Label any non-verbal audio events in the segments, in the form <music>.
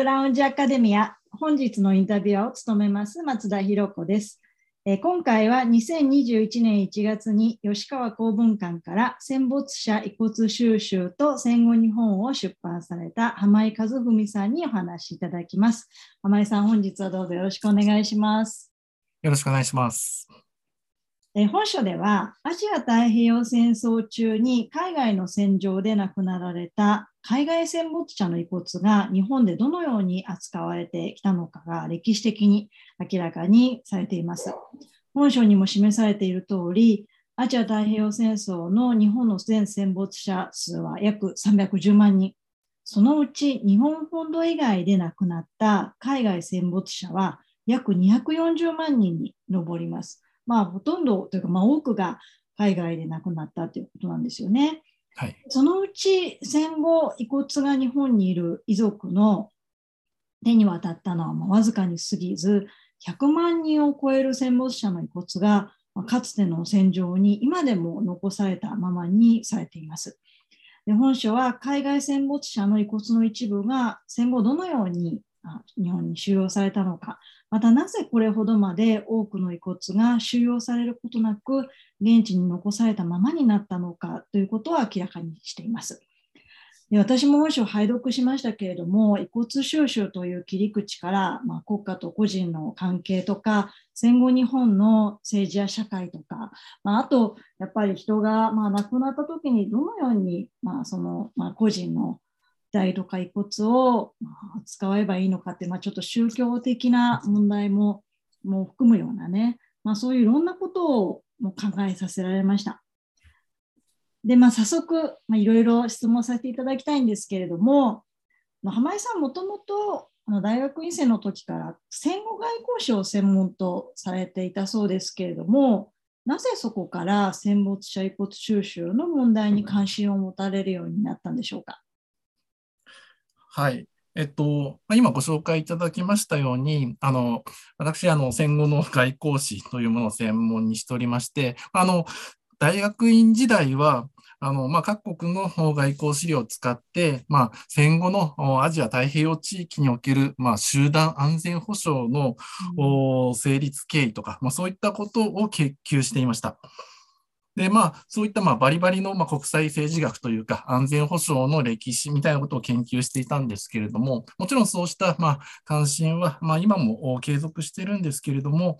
クラウンジアカデミア、本日のインタビュアーを務めます松田博子です。え今回は2021年1月に吉川公文館から戦没者遺骨収集と戦後日本を出版された浜井和文さんにお話しいただきます。浜井さん、本日はどうぞよろしくお願いします。よろしくお願いします。え本書ではアジア太平洋戦争中に海外の戦場で亡くなられた海外戦没者の遺骨が日本でどのように扱われてきたのかが歴史的に明らかにされています。本書にも示されている通り、アジア太平洋戦争の日本の全戦没者数は約310万人。そのうち日本本土以外で亡くなった海外戦没者は約240万人に上ります。まあ、ほとんどというか、まあ、多くが海外で亡くなったということなんですよね。はい、そのうち戦後遺骨が日本にいる遺族の手に渡ったのはまわずかに過ぎず100万人を超える戦没者の遺骨がかつての戦場に今でも残されたままにされています。で本書は海外戦没者の遺骨の一部が戦後どのように日本に収容されたのか、またなぜこれほどまで多くの遺骨が収容されることなく現地に残されたままになったのかということを明らかにしています。で私も本書を拝読しましたけれども遺骨収集という切り口から、まあ、国家と個人の関係とか戦後日本の政治や社会とか、まあ、あとやっぱり人が、まあ、亡くなった時にどのように、まあそのまあ、個人の体とか遺骨を使えばいいのかって、まあ、ちょっと宗教的な問題もも含むようなね、まあ、そういういろんなことをも考えさせられました。で、まあ、早速、まあ、いろいろ質問させていただきたいんですけれども、まあ、浜井さんもともと大学院生の時から戦後外交史を専門とされていたそうですけれども、なぜそこから戦没者遺骨収集の問題に関心を持たれるようになったんでしょうか？はい。えっと、今ご紹介いただきましたように、あの、私、あの、戦後の外交史というものを専門にしておりまして、あの、大学院時代は、あの、まあ、各国の外交資料を使って、まあ、戦後のアジア太平洋地域における、まあ、集団安全保障の、うん、成立経緯とか、まあ、そういったことを研究していました。で、まあ、そういったまあバリバリのまあ国際政治学というか、安全保障の歴史みたいなことを研究していたんですけれども、もちろんそうしたまあ関心はまあ今も継続しているんですけれども、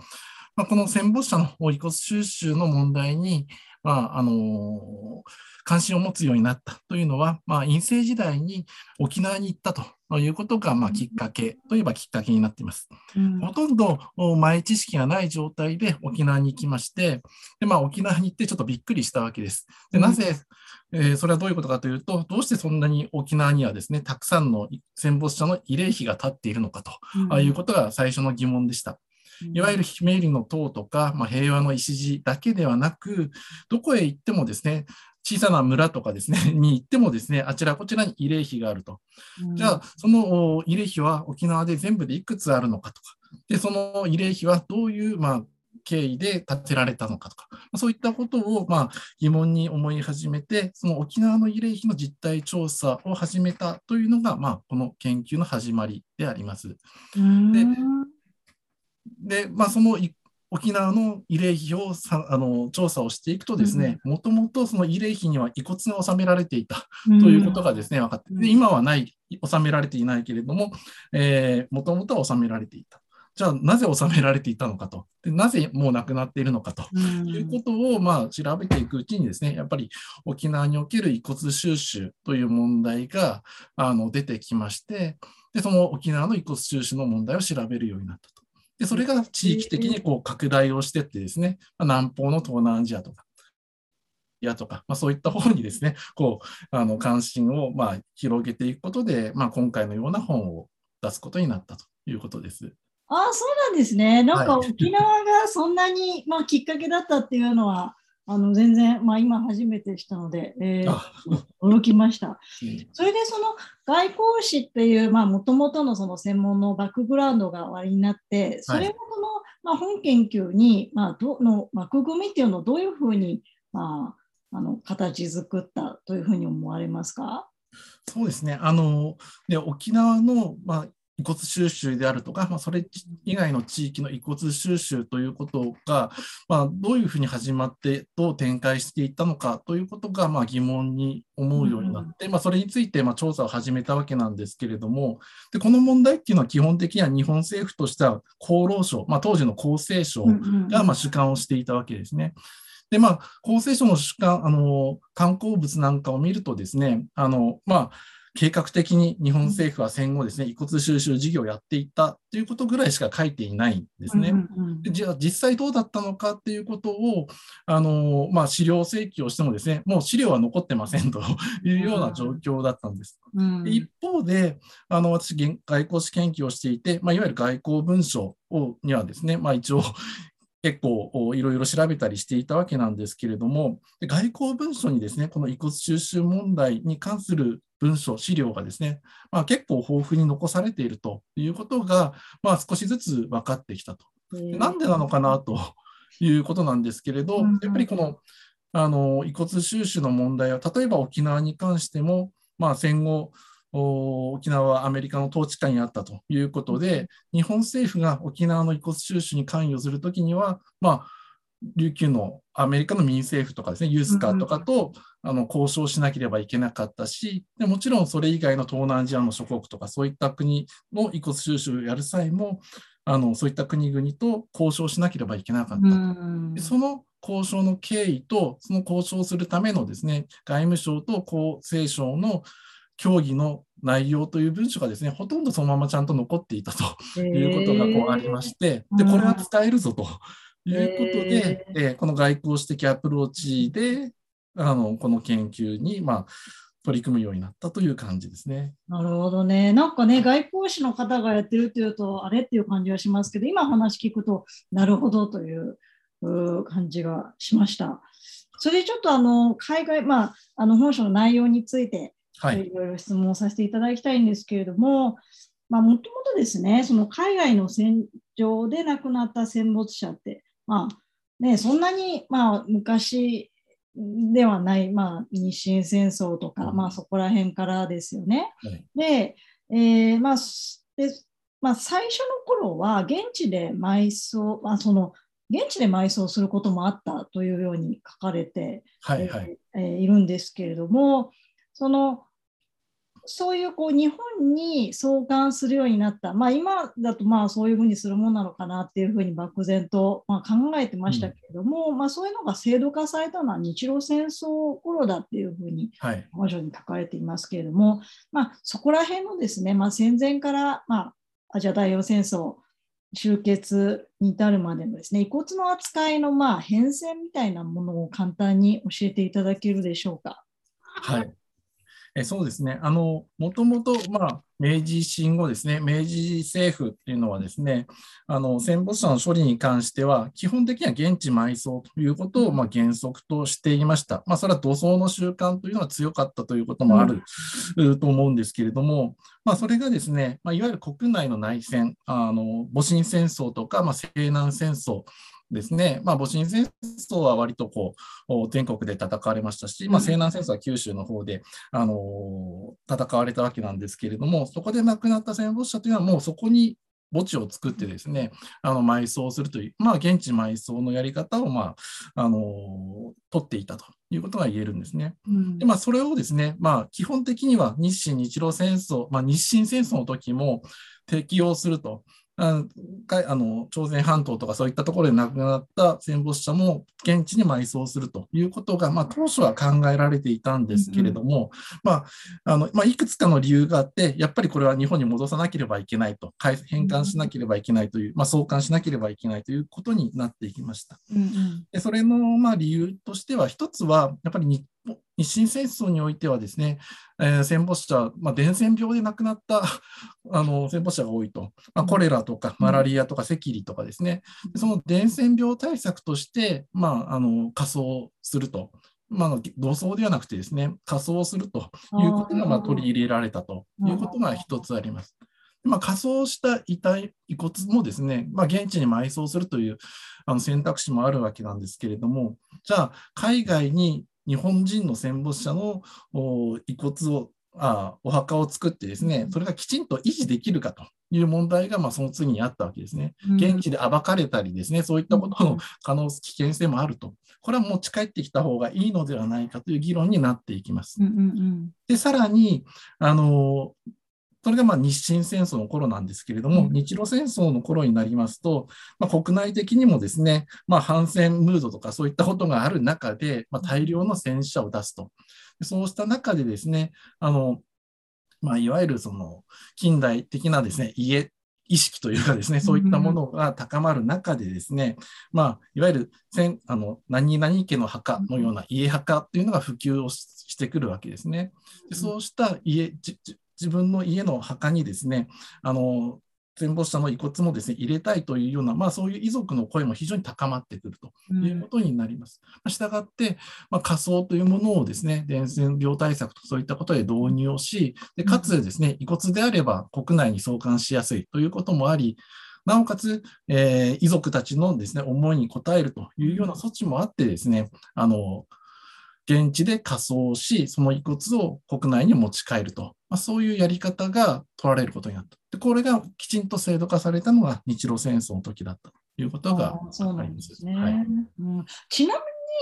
まあ、この戦没者の遺骨収集の問題に、まあ、あの関心を持つようになったというのは、まあ、陰性時代に沖縄に行ったということが、まあ、きっかけといえばきっかけになっています。うん、ほとんど前知識がない状態で沖縄に行きまして、でまあ、沖縄に行ってちょっとびっくりしたわけです。でなぜ、えー、それはどういうことかというと、どうしてそんなに沖縄にはですね、たくさんの戦没者の慰霊碑が立っているのかということが最初の疑問でした。いわゆるひめゆりの塔とか、まあ、平和の礎だけではなく、どこへ行ってもですね、小さな村とかですね、<laughs> に行ってもですね、あちらこちらに慰霊碑があると。うん、じゃあ、その慰霊碑は沖縄で全部でいくつあるのかとか、で、その慰霊碑はどういう、まあ、経緯で建てられたのかとか、そういったことを、まあ、疑問に思い始めて、その沖縄の慰霊碑の実態調査を始めたというのが、まあ、この研究の始まりであります。で、でまあ、その沖縄の慰霊碑をさあの調査をしていくとですね、もともとその慰霊碑には遺骨が収められていたということがですね、分かって、で今はない、収められていないけれども、もともとは収められていた。じゃあなぜ収められていたのかと、でなぜもうなくなっているのかと。いうことをまあ調べていくうちにですね、やっぱり沖縄における遺骨収集という問題があの出てきまして、でその沖縄の遺骨収集の問題を調べるようになったと。で、それが地域的にこう拡大をしてってですね、まあ、南方の東南アジアとか、やとか、まあ、そういった方にですね、こう、あの関心をまあ広げていくことで、まあ、今回のような本を出すことになったということです。ああ、そうなんですね。なんか沖縄がそんなに、まあ、きっかけだったっていうのは、あの全然、まあ、今初めてしたので、えー、驚きました。それでその外交史っていうもともとのその専門のバックグラウンドが終わりになってそれもその、まあ、本研究に、まあ、どの枠組みっていうのをどういうふうに、まあ、あの形作ったというふうに思われますか？そうですね。あの、で、沖縄の、まあ、遺骨収集であるとか、まあ、それ以外の地域の遺骨収集ということが、まあ、どういうふうに始まって、どう展開していったのかということが、まあ、疑問に思うようになって、うん、まあ、それについて、まあ、調査を始めたわけなんですけれども、でこの問題っていうのは基本的には日本政府としては厚労省、まあ、当時の厚生省が、まあ、主管をしていたわけですね。で、まあ、厚生省の主管、あの、観光物なんかを見るとですね、あの、まあ、計画的に日本政府は戦後ですね、遺骨収集事業をやっていったということぐらいしか書いていないんですね。でじゃあ実際どうだったのかっていうことを、あのまあ、資料請求をしてもですね、もう資料は残ってませんというような状況だったんです。で一方で、あの私、外交史研究をしていて、まあ、いわゆる外交文書をにはですね、まあ、一応結構いろいろ調べたりしていたわけなんですけれども、外交文書にですね、この遺骨収集問題に関する文書、資料がですね、まあ、結構豊富に残されているということが、まあ、少しずつ分かってきたと。なんでなのかなと <laughs> いうことなんですけれど、やっぱりこのあの遺骨収集の問題は、例えば沖縄に関しても、まあ、戦後、沖縄はアメリカの統治下にあったということで、日本政府が沖縄の遺骨収集に関与するときには、まあ、琉球のアメリカの民政府とかですね、ユースカーとかと、あの交渉しなければいけなかったしで、もちろんそれ以外の東南アジアの諸国とか、そういった国の遺骨収集をやる際も、あのそういった国々と交渉しなければいけなかったと。その交渉の経緯と、その交渉するためのですね、外務省と厚生省の協議の内容という文書がですね、ほとんどそのままちゃんと残っていたということがこうありまして、で、これは使えるぞということで、えー、この外交史的アプローチで、あのこの研究に、まあ、取り組むようになったという感じですね。なるほどね。なんかね、外交史の方がやってるっていうと、あれっていう感じはしますけど、今話聞くと、なるほどという感じがしました。それでちょっとあの海外、まあ、あの本書の内容についてはい、いろいろ質問させていただきたいんですけれども、もともとですね、その海外の戦場で亡くなった戦没者って、まあね、そんなに、まあ、昔ではない、まあ、日清戦争とか、まあ、そこら辺からですよね。はい、で、えー、まあでまあ、最初の頃は現地で埋葬、まあ、その現地で埋葬することもあったというように書かれて、はいはい。えー、いるんですけれども、そのそういうこう日本に送還するようになった、まあ、今だとまあそういうふうにするものなのかなっていうふうに漠然とまあ考えてましたけれども、うん、まあ、そういうのが制度化されたのは日露戦争頃だっていうふうに文書に書かれていますけれども、はい、まあ、そこら辺のですね、まあ、戦前から、まあ、アジア太平洋戦争終結に至るまでのですね遺骨の扱いのまあ変遷みたいなものを簡単に教えていただけるでしょうか。はいえそうですね。あの、もともと、まあ、明治維新後ですね、明治政府っていうのはですね、あの、戦没者の処理に関しては、基本的には現地埋葬ということを、まあ、原則としていました。まあ、それは土葬の習慣というのが強かったということもある、うん、と思うんですけれども、まあ、それがですね、まあ、いわゆる国内の内戦、あの、戊辰戦争とか、まあ、西南戦争、ですね、まあ、戊辰戦争は割とこう全国で戦われましたし、まあ、西南戦争は九州の方で、あの戦われたわけなんですけれども、そこで亡くなった戦没者というのは、もうそこに墓地を作ってですね、あの埋葬するという、まあ、現地埋葬のやり方を、まあ、あの取っていたということが言えるんですね。うん、でまあ、それをですね、まあ、基本的には日清日露戦争、まあ、日清戦争の時も適用すると。あの朝鮮半島とかそういったところで亡くなった戦没者も現地に埋葬するということが、まあ、当初は考えられていたんですけれども、まあのまあ、いくつかの理由があって、やっぱりこれは日本に戻さなければいけないと、返還しなければいけないという、まあ、送還しなければいけないということになっていきました。でそれのまあ理由としては、一つはやっぱり日日清戦争においてはですね、えー、戦没者、まあ、伝染病で亡くなった <laughs> あの戦没者が多いと、まあ、コレラとかマラリアとか赤痢とかですね、その伝染病対策として、まあ、あの仮装すると。まあ、同窓ではなくてですね、仮装するということがまあ取り入れられたということが一つあります。まあ、仮装した遺体、遺骨もですね、まあ、現地に埋葬するというあの選択肢もあるわけなんですけれども、じゃあ、海外に日本人の戦没者の遺骨をあお墓を作ってですね、それがきちんと維持できるかという問題が、まあ、その次にあったわけですね。現地で暴かれたりですね、そういったことの可能、危険性もあると。これは持ち帰ってきた方がいいのではないかという議論になっていきます。で、さらに、あの、それがまあ日清戦争の頃なんですけれども、うん、日露戦争の頃になりますと、まあ、国内的にもですね、まあ、反戦ムードとかそういったことがある中で、まあ、大量の戦死者を出すと。そうした中でですね、あの、まあ、いわゆるその近代的なですね、家、意識というかですね、そういったものが高まる中でですね、まあ、いわゆるあの何々家の墓のような家墓というのが普及をしてくるわけですね。でそうした家、自分の家の墓にですね、あの戦没者の遺骨もですね入れたいというような、まあ、そういう遺族の声も非常に高まってくるということになります。したがって、まあ、仮想というものをですね伝染病対策とそういったことで導入をし、でかつですね遺骨であれば国内に送還しやすいということもあり、なおかつ、えー、遺族たちのですね思いに応えるというような措置もあってですね、あの現地で火葬し、その遺骨を国内に持ち帰ると、まあ、そういうやり方が取られることになった。でこれがきちんと制度化されたのが日露戦争の時だったということがそうなんですね、はい。うん、ちな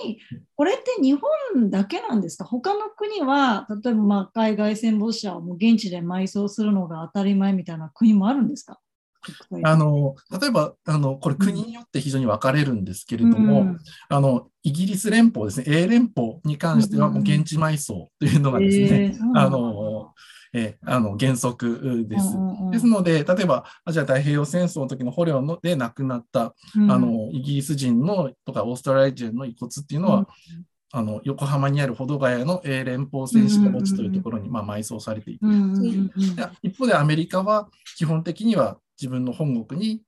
みに、これって日本だけなんですか？他の国は、例えばまあ海外戦没者をもう現地で埋葬するのが当たり前みたいな国もあるんですか？あの例えばあの、これ、国によって非常に分かれるんですけれども、うん、あのイギリス連邦ですね、英連邦に関しては、もう現地埋葬というのがですね、うん、あのえあの原則です。ですので、例えばアジア太平洋戦争の時の捕虜ので亡くなった、うん、あのイギリス人のとかオーストラリア人の遺骨っていうのは、あの横浜にある保土ヶ谷の英連邦戦士の墓地というところにまあ埋葬されていて、一方でアメリカは基本的には自分の本国に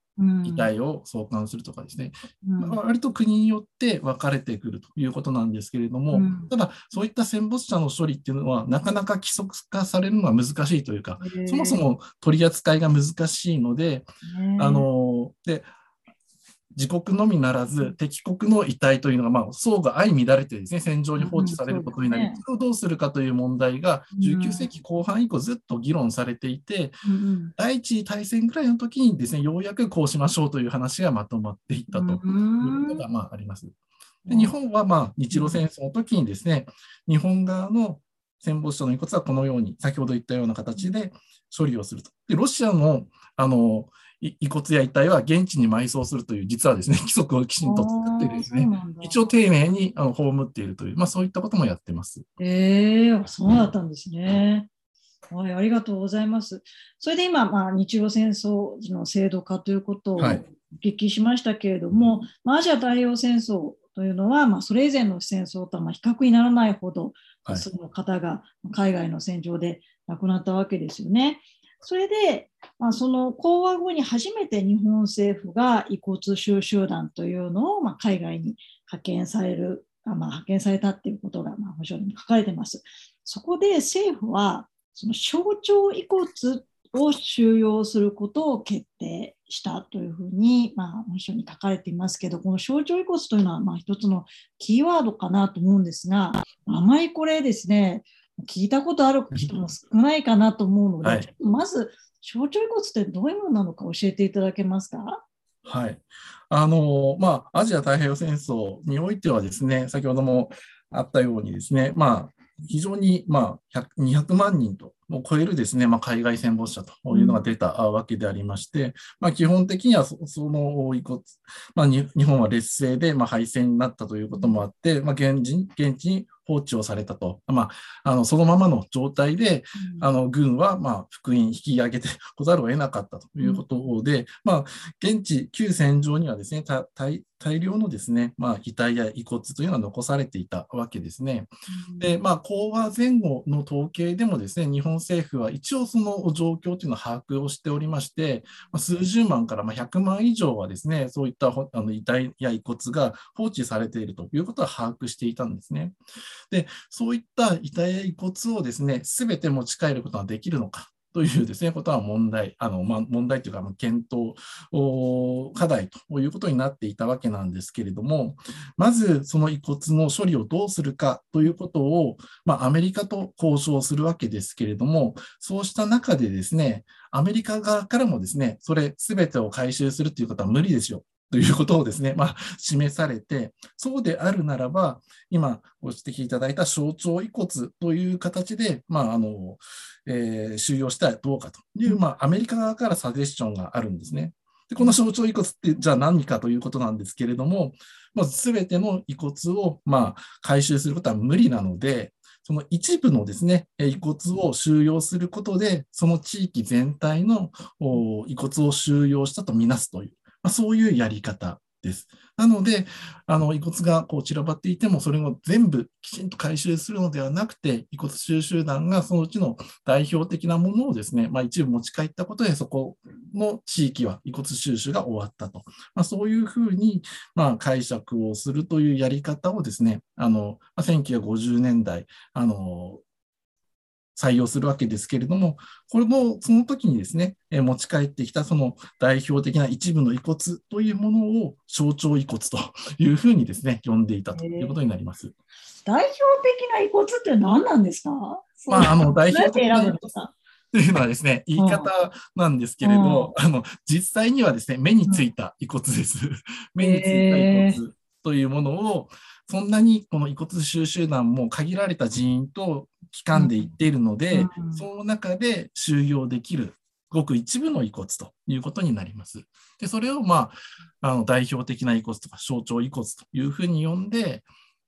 遺体を送還するとかですね、うん、割と国によって分かれてくるということなんですけれども、うん、ただ、そういった戦没者の処理っていうのは、なかなか規則化されるのは難しいというか、そもそも取り扱いが難しいので、あので自国のみならず敵国の遺体というのが、まあ、相が相乱れてですね戦場に放置されることになり、それをどうするかという問題が19世紀後半以降ずっと議論されていて、うん、第一次大戦ぐらいの時にですねようやくこうしましょうという話がまとまっていったということが、まあ、あります。で日本は、まあ、日露戦争の時にですね日本側の戦没者の遺骨はこのように先ほど言ったような形で処理をすると。でロシアのあの遺骨や遺体は現地に埋葬するという、実はですね、<laughs> 規則をきちんと作ってですね、一応丁寧にあの葬っているという、まあ、そういったこともやってます。ええー、そうだったんですね。はい、ありがとうございます。それで今、まあ、日露戦争の制度化ということをお聞きしましたけれども、はい、まあ、アジア太平洋戦争というのは、まあ、それ以前の戦争とはま比較にならないほど、多数の方が海外の戦場で亡くなったわけですよね。それで、まあ、その講和後に初めて日本政府が遺骨収集団というのを、まあ、海外に派遣される、まあ、派遣されたっていうことが、まあ、保証に書かれてます。そこで政府は、その象徴遺骨を収容することを決定したというふうに、まあ、文書に書かれていますけど、この象徴遺骨というのは、まあ、一つのキーワードかなと思うんですが、あまりこれですね、聞いたことある人も少ないかなと思うので、はい、まず象徴遺骨ってどういうものなのか教えていただけますか？はい。あの、まあ、アジア太平洋戦争においてはですね、先ほどもあったようにですね、まあ、非常に、まあ、200万人とを超えるですね、まあ、海外戦没者というのが出たわけでありまして、うん、まあ、基本的にはその遺骨、まあ、日本は劣勢で、まあ、敗戦になったということもあって、まあ、現地現地に放置をされたと、まあ、あのそのままの状態で、うん、あの軍はまあ復員引き上げて <laughs> こざるを得なかったということで、うん、まあ、現地、旧戦場にはですね大大量のですね、まあ、遺体や遺骨というのは残されていたわけですね。うん、で、まあ、講和前後の統計でもですね、日本政府は一応その状況というのを把握をしておりまして、まあ、数十万からまあ100万以上はですね、そういったあの遺体や遺骨が放置されているということは把握していたんですね。で、そういった遺体や遺骨をですね、すべて持ち帰ることができるのかというですね、ことは問題、あの、まあ、問題というか、検討課題ということになっていたわけなんですけれども、まずその遺骨の処理をどうするかということを、まあ、アメリカと交渉するわけですけれども、そうした中でですね、アメリカ側からもですね、それ全てを回収するということは無理ですよ。ということをですね、<laughs> まあ、示されて、そうであるならば、今ご指摘いただいた象徴遺骨という形で、まあ、あの、えー、収容したらどうかという、まあ、アメリカ側からサジェスションがあるんですね。で、この象徴遺骨ってじゃあ何かということなんですけれども、まず全ての遺骨を、まあ、回収することは無理なので、その一部のですね、遺骨を収容することで、その地域全体の遺骨を収容したとみなすというまあ、そういうやり方です。なので、あの遺骨がこう散らばっていても、それを全部きちんと回収するのではなくて、遺骨収集団がそのうちの代表的なものをですね、まあ、一部持ち帰ったことで、そこの地域は遺骨収集が終わったと。まあ、そういうふうに、ま、解釈をするというやり方をですね、あの1950年代、あの採用するわけですけれども、これもその時にですね、持ち帰ってきたその代表的な一部の遺骨というものを象徴遺骨と <laughs> いうふうにですね、呼んでいたということになります。代表的な遺骨って何なんですか？まあ、あの代表的な遺骨というのはですね、言い方なんですけれど、あの実際にはですね、目についた遺骨です。目についた遺骨というものを、そんなにこの遺骨収集団も限られた人員と期間で行っているので、うん、その中で収容できるごく一部の遺骨ということになります。でそれを、まあ、あの代表的な遺骨とか象徴遺骨というふうに呼んで、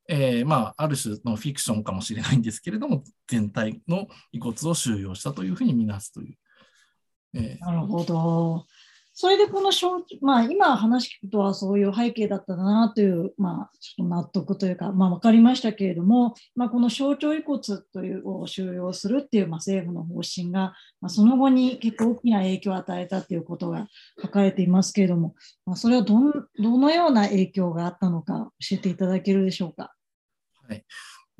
えー、まあ、ある種のフィクションかもしれないんですけれども、全体の遺骨を収容したというふうに見なすという。えー、なるほど。それでこのまあ、今話聞くとはそういう背景だったなという、まあ、ちょっと納得というか、まあ、分かりましたけれども、まあ、この象徴遺骨というを収容するっていう、まあ、政府の方針が、まあ、その後に結構大きな影響を与えたということが書かれていますけれども、まあ、それはどどのような影響があったのか教えていただけるでしょうか？はい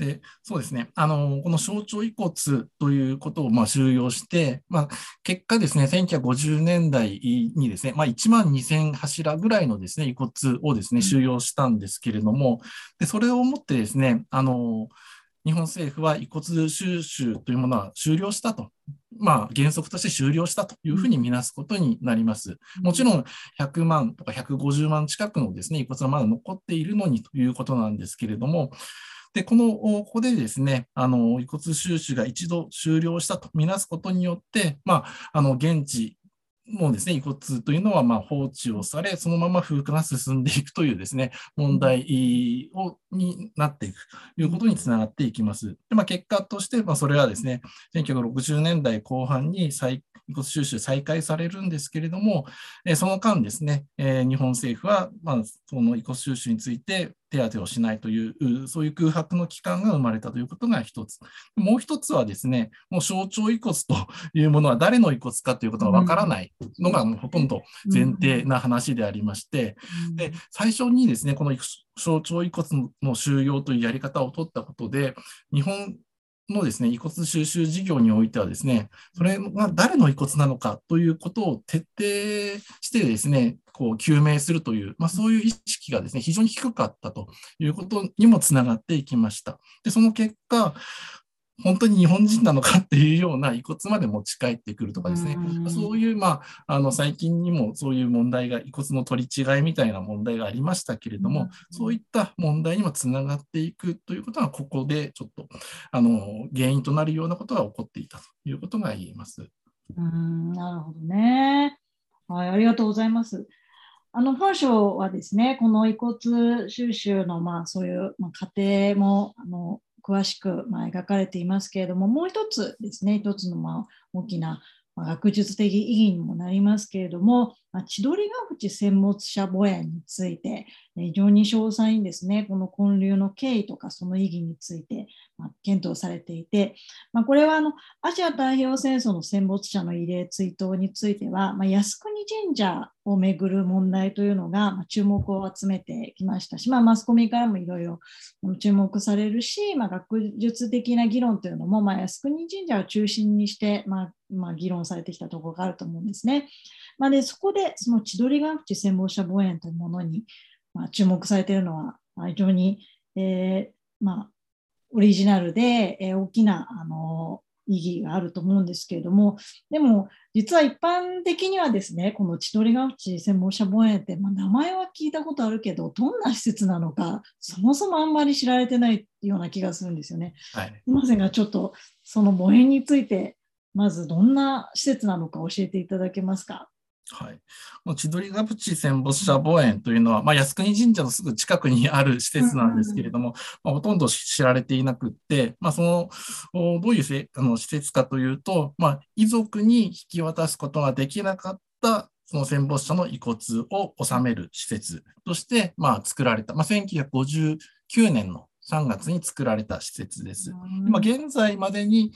でそうですね。あのこの象徴遺骨ということをまあ収容して、まあ、結果ですね、1950年代にですね、まあ、1万2000柱ぐらいのですね遺骨をですね収容したんですけれども、でそれをもってですねあの日本政府は遺骨収集というものは終了したと、まあ、原則として終了したというふうに見なすことになります。もちろん100万とか150万近くのですね遺骨がまだ残っているのにということなんですけれども、で、この、ここでですね、あの、遺骨収集が一度終了したとみなすことによって、まあ、あの、現地もうですね、遺骨というのはま放置をされ、そのまま風化が進んでいくというですね、問題をになっていくということにつながっていきます。でまあ、結果として、まあ、それはですね、1960年代後半に再遺骨収集再開されるんですけれども、えその間ですね、え日本政府は、まあ、その遺骨収集について手当てをしないという、そういう空白の期間が生まれたということが一つ。もう一つはですね、もう象徴遺骨というものは誰の遺骨かということがわからないのがほとんど前提な話でありまして、で最初にですね、この象徴遺骨の収容というやり方を取ったことで、日本のですね、遺骨収集事業においてはですね、それが誰の遺骨なのかということを徹底してですね、こう究明するという、まあ、そういう意識がですね、非常に低かったということにもつながっていきました。で、その結果、本当に日本人なのかっていうような遺骨まで持ち帰ってくるとかですね、うそういう、まあ、あの最近にもそういう問題が、遺骨の取り違いみたいな問題がありましたけれども、そういった問題にもつながっていくということは、ここでちょっとあの原因となるようなことが起こっていたということが言えます。うんなるほどね。はい、ありがとうございます。あの本書はですね、この遺骨収集のまあそういう、まあ、過程もあの詳しくま描かれていますけれども、もう一つですね、一つのま大きな学術的意義にもなりますけれども、まあ千鳥ヶ淵戦没者墓園について、非常に詳細にですね、この建立の経緯とかその意義についてまあ検討されていて、まあ、これはあのアジア太平洋戦争の戦没者の慰霊追悼については、まあ、靖国神社をめぐる問題というのが注目を集めてきましたし、まあ、マスコミからもいろいろ注目されるし、まあ、学術的な議論というのも、まあ、靖国神社を中心にして、まあまあ、議論されてきたところがあると思うんですね。まあ、でそこでその千鳥ヶ淵戦没者墓苑というものに、まあ、注目されているのは非常に、えーまあ、オリジナルで、えー、大きなあの意義があると思うんですけれども、でも実は一般的にはですね、この千鳥ヶ淵専門者墓苑って、まあ、名前は聞いたことあるけど、どんな施設なのか、そもそもあんまり知られてないような気がするんですよね。はい、すみませんが、ちょっとその墓苑について、まずどんな施設なのか教えていただけますか？はい、千鳥ヶ淵戦没者墓苑というのは、まあ、靖国神社のすぐ近くにある施設なんですけれども、まあ、ほとんど知られていなくって、まあ、そのどういうせあの施設かというと、まあ、遺族に引き渡すことができなかったその戦没者の遺骨を収める施設として、まあ、作られた、まあ、1959年の3月に作られた施設です。今現在までに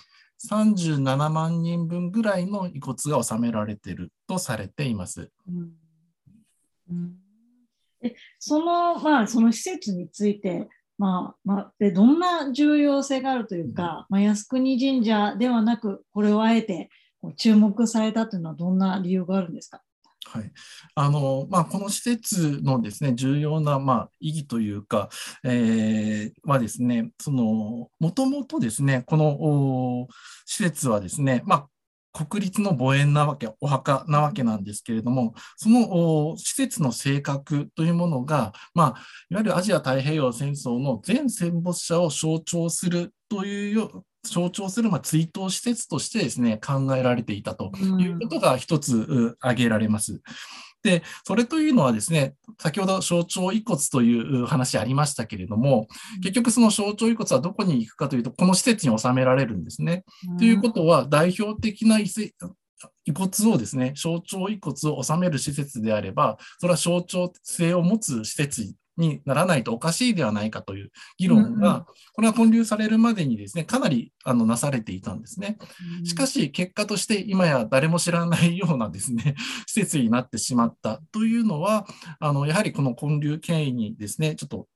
37万人分ぐらいの遺骨が収められているとされています。うんうん、えその、まあ、その施設について、まあまあ、でどんな重要性があるというか、うん、まあ、靖国神社ではなく、これをあえて注目されたというのは、どんな理由があるんですか？はい。あのまあ、この施設のですね重要な、まあ、意義というか、えー、はですね、もともとですね、この施設はですね、まあ、国立の墓園なわけ、お墓なわけなんですけれども、その施設の性格というものが、まあ、いわゆるアジア太平洋戦争の全戦没者を象徴するという象徴する、まあ、追悼施設としてですね、考えられていたということが一つ挙げられます。で、それというのはですね、先ほど象徴遺骨という話ありましたけれども、結局その象徴遺骨はどこに行くかというと、この施設に収められるんですね。ということは、代表的な遺骨をですね、象徴遺骨を収める施設であれば、それは象徴性を持つ施設にならないとおかしいではないかという議論が、これは建立されるまでにですね、かなりあのなされていたんですね。しかし、結果として今や誰も知らないようなですね、<laughs> 施設になってしまったというのは、あのやはりこの建立権威にですね、ちょっと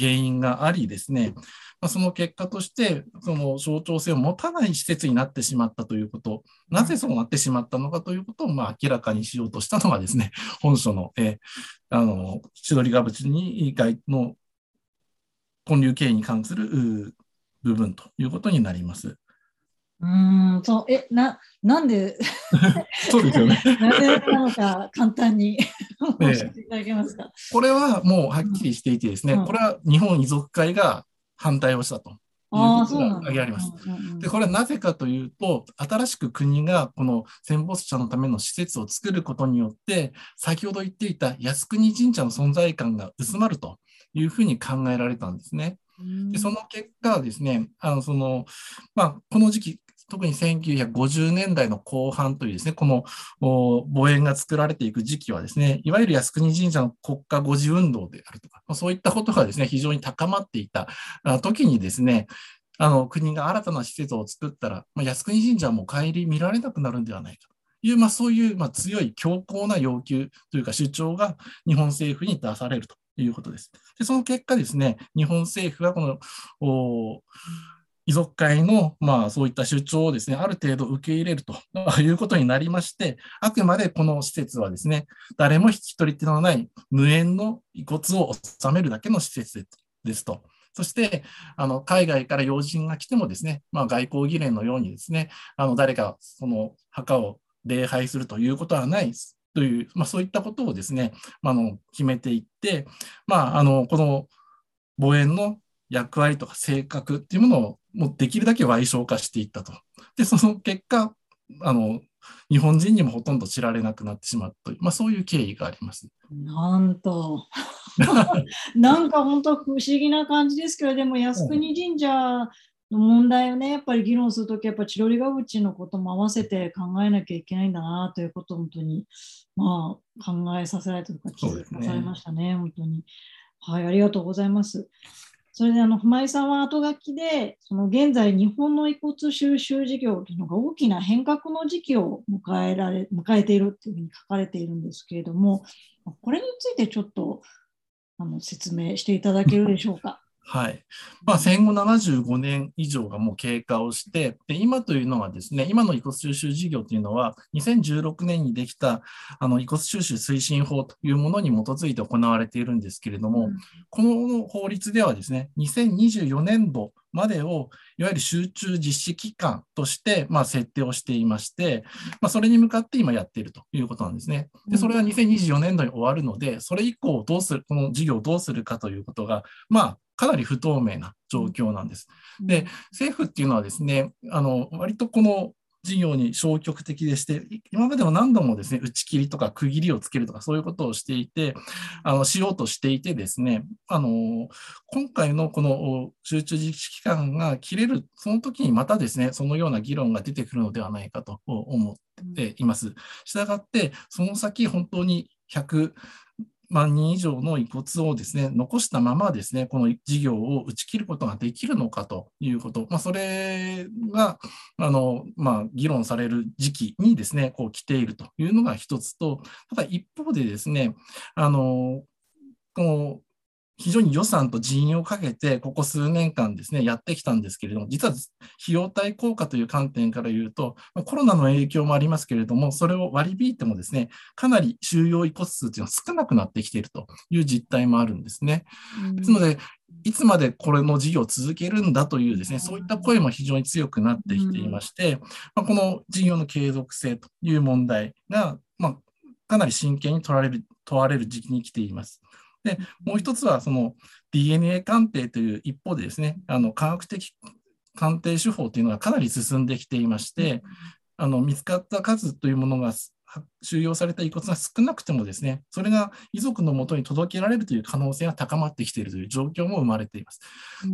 原因がありですね、ま、その結果として、その象徴性を持たない施設になってしまったということ、なぜそうなってしまったのかということを、まあ、明らかにしようとしたのがですね、<laughs> 本書の、え、あの、千鳥ヶ淵に外の建立経緯に関する部分ということになります。うんそうえななんで？<laughs> そうですよね。なんでなのか簡単に <laughs> 教えていただけますか、これはもうはっきりしていてですね、うん、これは日本遺族会が反対をしたと。いうことが挙げられます。で、これはなぜかというと、新しく国がこの戦没者のための施設を作ることによって、先ほど言っていた靖国神社の存在感が薄まるというふうに考えられたんですね。でその結果ですね、あのそのまあ、この時期、特に1950年代の後半というですね、この墓園が作られていく時期はですね、いわゆる靖国神社の国家護持運動であるとか、そういったことがですね、非常に高まっていた時にですね、あの国が新たな施設を作ったら、まあ、靖国神社はもう帰り見られなくなるんではないかという、まあ、そういう、まあ、強い強硬な要求というか主張が日本政府に出されるということです。でその結果ですね、日本政府はこの遺族会の、まあ、そういった主張をですね、ある程度受け入れるということになりまして、あくまでこの施設はですね、誰も引き取り手のない無縁の遺骨を納めるだけの施設ですと。そして、あの海外から要人が来てもですね、まあ、外交儀礼のようにですね、あの誰かその墓を礼拝するということはないという、まあ、そういったことをですね、まあの決めていって、まあ、あのこの墓園の役割とか性格っていうものをもうできるだけ賠償化していったと。で、その結果、あの、日本人にもほとんど知られなくなってしまったという、まあ、そういう経緯があります。なんと、<laughs> なんか本当不思議な感じですけど、でも靖国神社の問題をね、やっぱり議論するとき、やっぱ千鳥ヶ淵のことも合わせて考えなきゃいけないんだなということを本当に、まあ、考えさせられたとか気づかされましたね、ね本当に。はい、ありがとうございます。それであの浜井さんは後書きで、その現在、日本の遺骨収集事業というのが大きな変革の時期を迎えられ迎えているというふうに書かれているんですけれども、これについてちょっとあの説明していただけるでしょうか？はい。まあ、戦後75年以上がもう経過をして、で、今というのはですね、今の遺骨収集事業というのは、2016年にできた、あの、遺骨収集推進法というものに基づいて行われているんですけれども、うん、この法律ではですね、2024年度までを、いわゆる集中実施期間として、まあ、設定をしていまして、まあ、それに向かって今やっているということなんですね。で、それは2024年度に終わるので、それ以降どうする、この事業をどうするかということが、まあ、かなり不透明な状況なんです。で、政府っていうのはですね、あの、割とこの事業に消極的でして、今までも何度もですね、打ち切りとか区切りをつけるとかそういうことをしていて、あの、しようとしていてですね、あの、今回のこの集中実施期間が切れる、その時にまたですね、そのような議論が出てくるのではないかと思っています。したがって、その先本当に100、万人以上の遺骨をですね、残したままですね、この事業を打ち切ることができるのかということ、まあ、それが、あの、まあ、議論される時期にですね、こう来ているというのが一つと、ただ一方でですね、あの、この非常に予算と人員をかけて、ここ数年間ですね、やってきたんですけれども、実は費用対効果という観点から言うと、コロナの影響もありますけれども、それを割り引いてもですね、かなり収容遺骨数というのは少なくなってきているという実態もあるんですね。ですので、いつまでこれの事業を続けるんだというですね、そういった声も非常に強くなってきていまして、まあ、この事業の継続性という問題が、まあ、かなり真剣に問われる問われる時期に来ています。で、もう一つはその DNA 鑑定という一方でですね、あの科学的鑑定手法というのがかなり進んできていまして、あの見つかった数というものが収容された遺骨が少なくてもですね、それが遺族のもとに届けられるという可能性が高まってきているという状況も生まれています。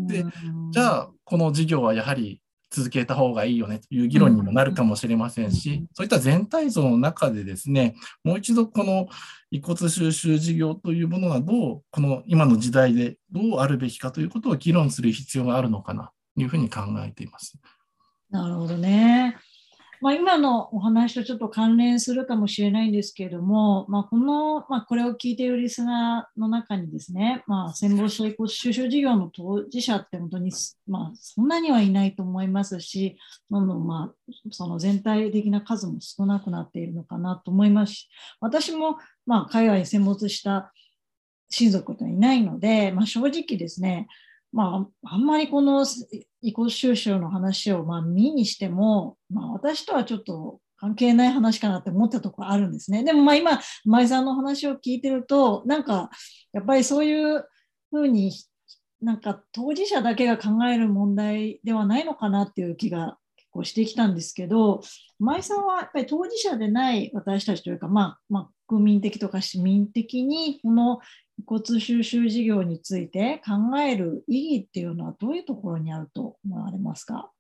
で、じゃあ、この事業はやはり続けた方がいいよねという議論にもなるかもしれませんし、そういった全体像の中でですね、もう一度この遺骨収集事業というものがどう、この今の時代でどうあるべきかということを議論する必要があるのかなというふうに考えています。なるほどね。まあ、今のお話とちょっと関連するかもしれないんですけれども、まあ、この、まあ、これを聞いているリスナーの中にですね、まあ、戦没者遺骨収集事業の当事者って本当に、まあ、そんなにはいないと思いますし、どんどん、まあ、その全体的な数も少なくなっているのかなと思いますし、私も、まあ、海外に戦没した親族といないので、まあ、正直ですね、まあ、あんまりこの遺骨収集の話をまあ見にしても、まあ、私とはちょっと関係ない話かなって思ったところあるんですね。でもまあ今、舞さんの話を聞いてると、なんかやっぱりそういうふうになんか当事者だけが考える問題ではないのかなっていう気が結構してきたんですけど、舞さんはやっぱり当事者でない私たちというか、まあ、まあ、国民的とか市民的にこの骨収集事業について考える意義っていうのはどういうところにあると思われますか？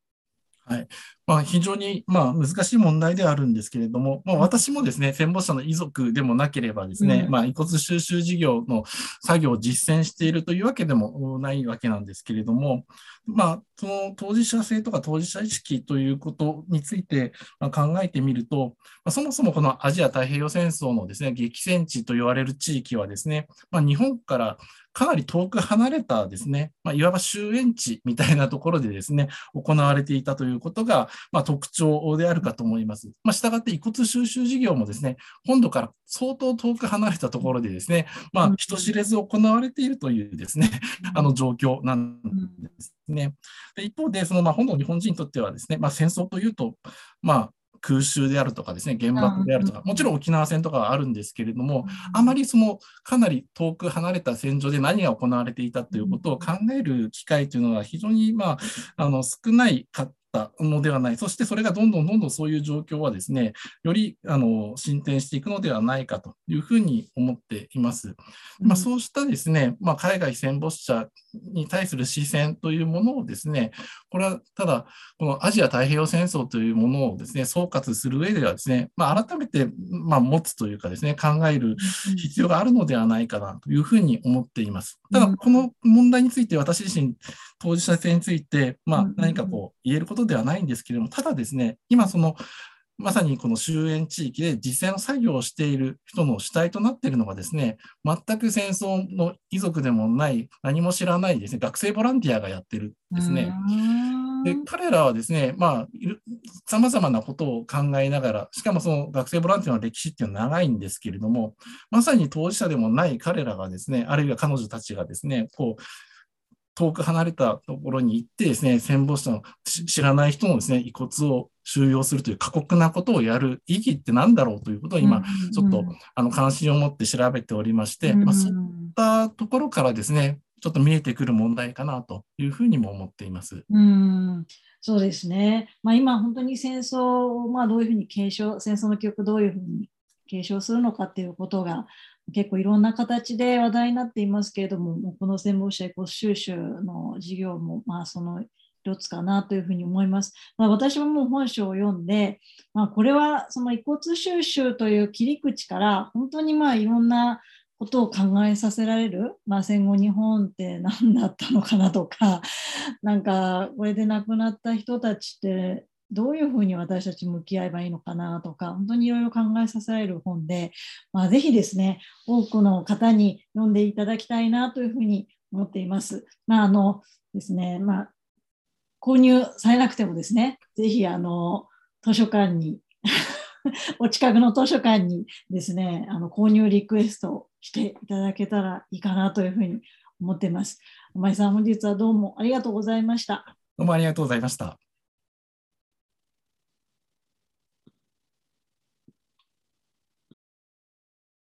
はい。まあ、非常に、まあ、難しい問題ではあるんですけれども、まあ、私もですね、戦没者の遺族でもなければですね、うん、まあ、遺骨収集事業の作業を実践しているというわけでもないわけなんですけれども、まあ、その当事者性とか当事者意識ということについて考えてみると、まあ、そもそもこのアジア太平洋戦争のですね、激戦地と言われる地域はですね、まあ、日本からかなり遠く離れたですね、まあ、いわば終焉地みたいなところでですね、行われていたということが、まあ、特徴であるかと思います。まあ、したがって遺骨収集事業もですね、本土から相当遠く離れたところでですね、まあ、人知れず行われているというですね、あの状況なんですね。で一方で、そのまあ本土の日本人にとってはですね、まあ、戦争というと、まあ、空襲であるとかですね、原爆であるとか、もちろん沖縄戦とかはあるんですけれども、あまりそのかなり遠く離れた戦場で何が行われていたということを考える機会というのは非常に、まあ、あの少ないかっったのではない、そしてそれがどんどんどんどんそういう状況はですね、よりあの進展していくのではないかというふうに思っています。まあ、そうしたですね、まあ、海外戦没者に対する視線というものをですね、これはただ、このアジア太平洋戦争というものをですね、総括する上ではですね、まあ、改めて、まあ、持つというかですね、考える必要があるのではないかなというふうに思っています。ただ、この問題について私自身、当事者性について、まあ、何かこう言えることではないんですけれども、ただですね、今その、まさにこの終焉地域で実際の作業をしている人の主体となっているのがですね、全く戦争の遺族でもない、何も知らないですね、学生ボランティアがやってるんですね。で彼らはですね、まあ、さまざまなことを考えながら、しかもその学生ボランティアの歴史っていうのは長いんですけれども、まさに当事者でもない彼らがですね、あるいは彼女たちがですね、こう、遠く離れたところに行ってですね、戦没者の知らない人のですね、遺骨を収容するという過酷なことをやる意義って何だろうということを今、ちょっとあの関心を持って調べておりまして、まあ、そういったところからですね、ちょっと見えてくる問題かなというふうにも思っています。うんそうですね。まあ、今本当に戦争をまあどういうふうに継承、戦争の記憶どういうふうに継承するのかっていうことが結構いろんな形で話題になっていますけれども、もこの戦没者エコ収集の事業も、まあ、その一つかなというふうに思います。まあ、私ももう本書を読んで、まあ、これはその遺骨収集という切り口から本当にまあいろんなことを考えさせられる、まあ、戦後日本って何だったのかなとか、なんかこれで亡くなった人たちってどういうふうに私たち向き合えばいいのかなとか、本当にいろいろ考えさせられる本で、まあ、ぜひですね、多くの方に読んでいただきたいなというふうに思っています。まあ、あのですね、まあ、購入されなくてもですね、ぜひあの図書館に <laughs> お近くの図書館にですね、あの購入リクエストしていただけたらいいかなというふうに思っています。お前さん、本日はどうもありがとうございました。どうもありがとうございました。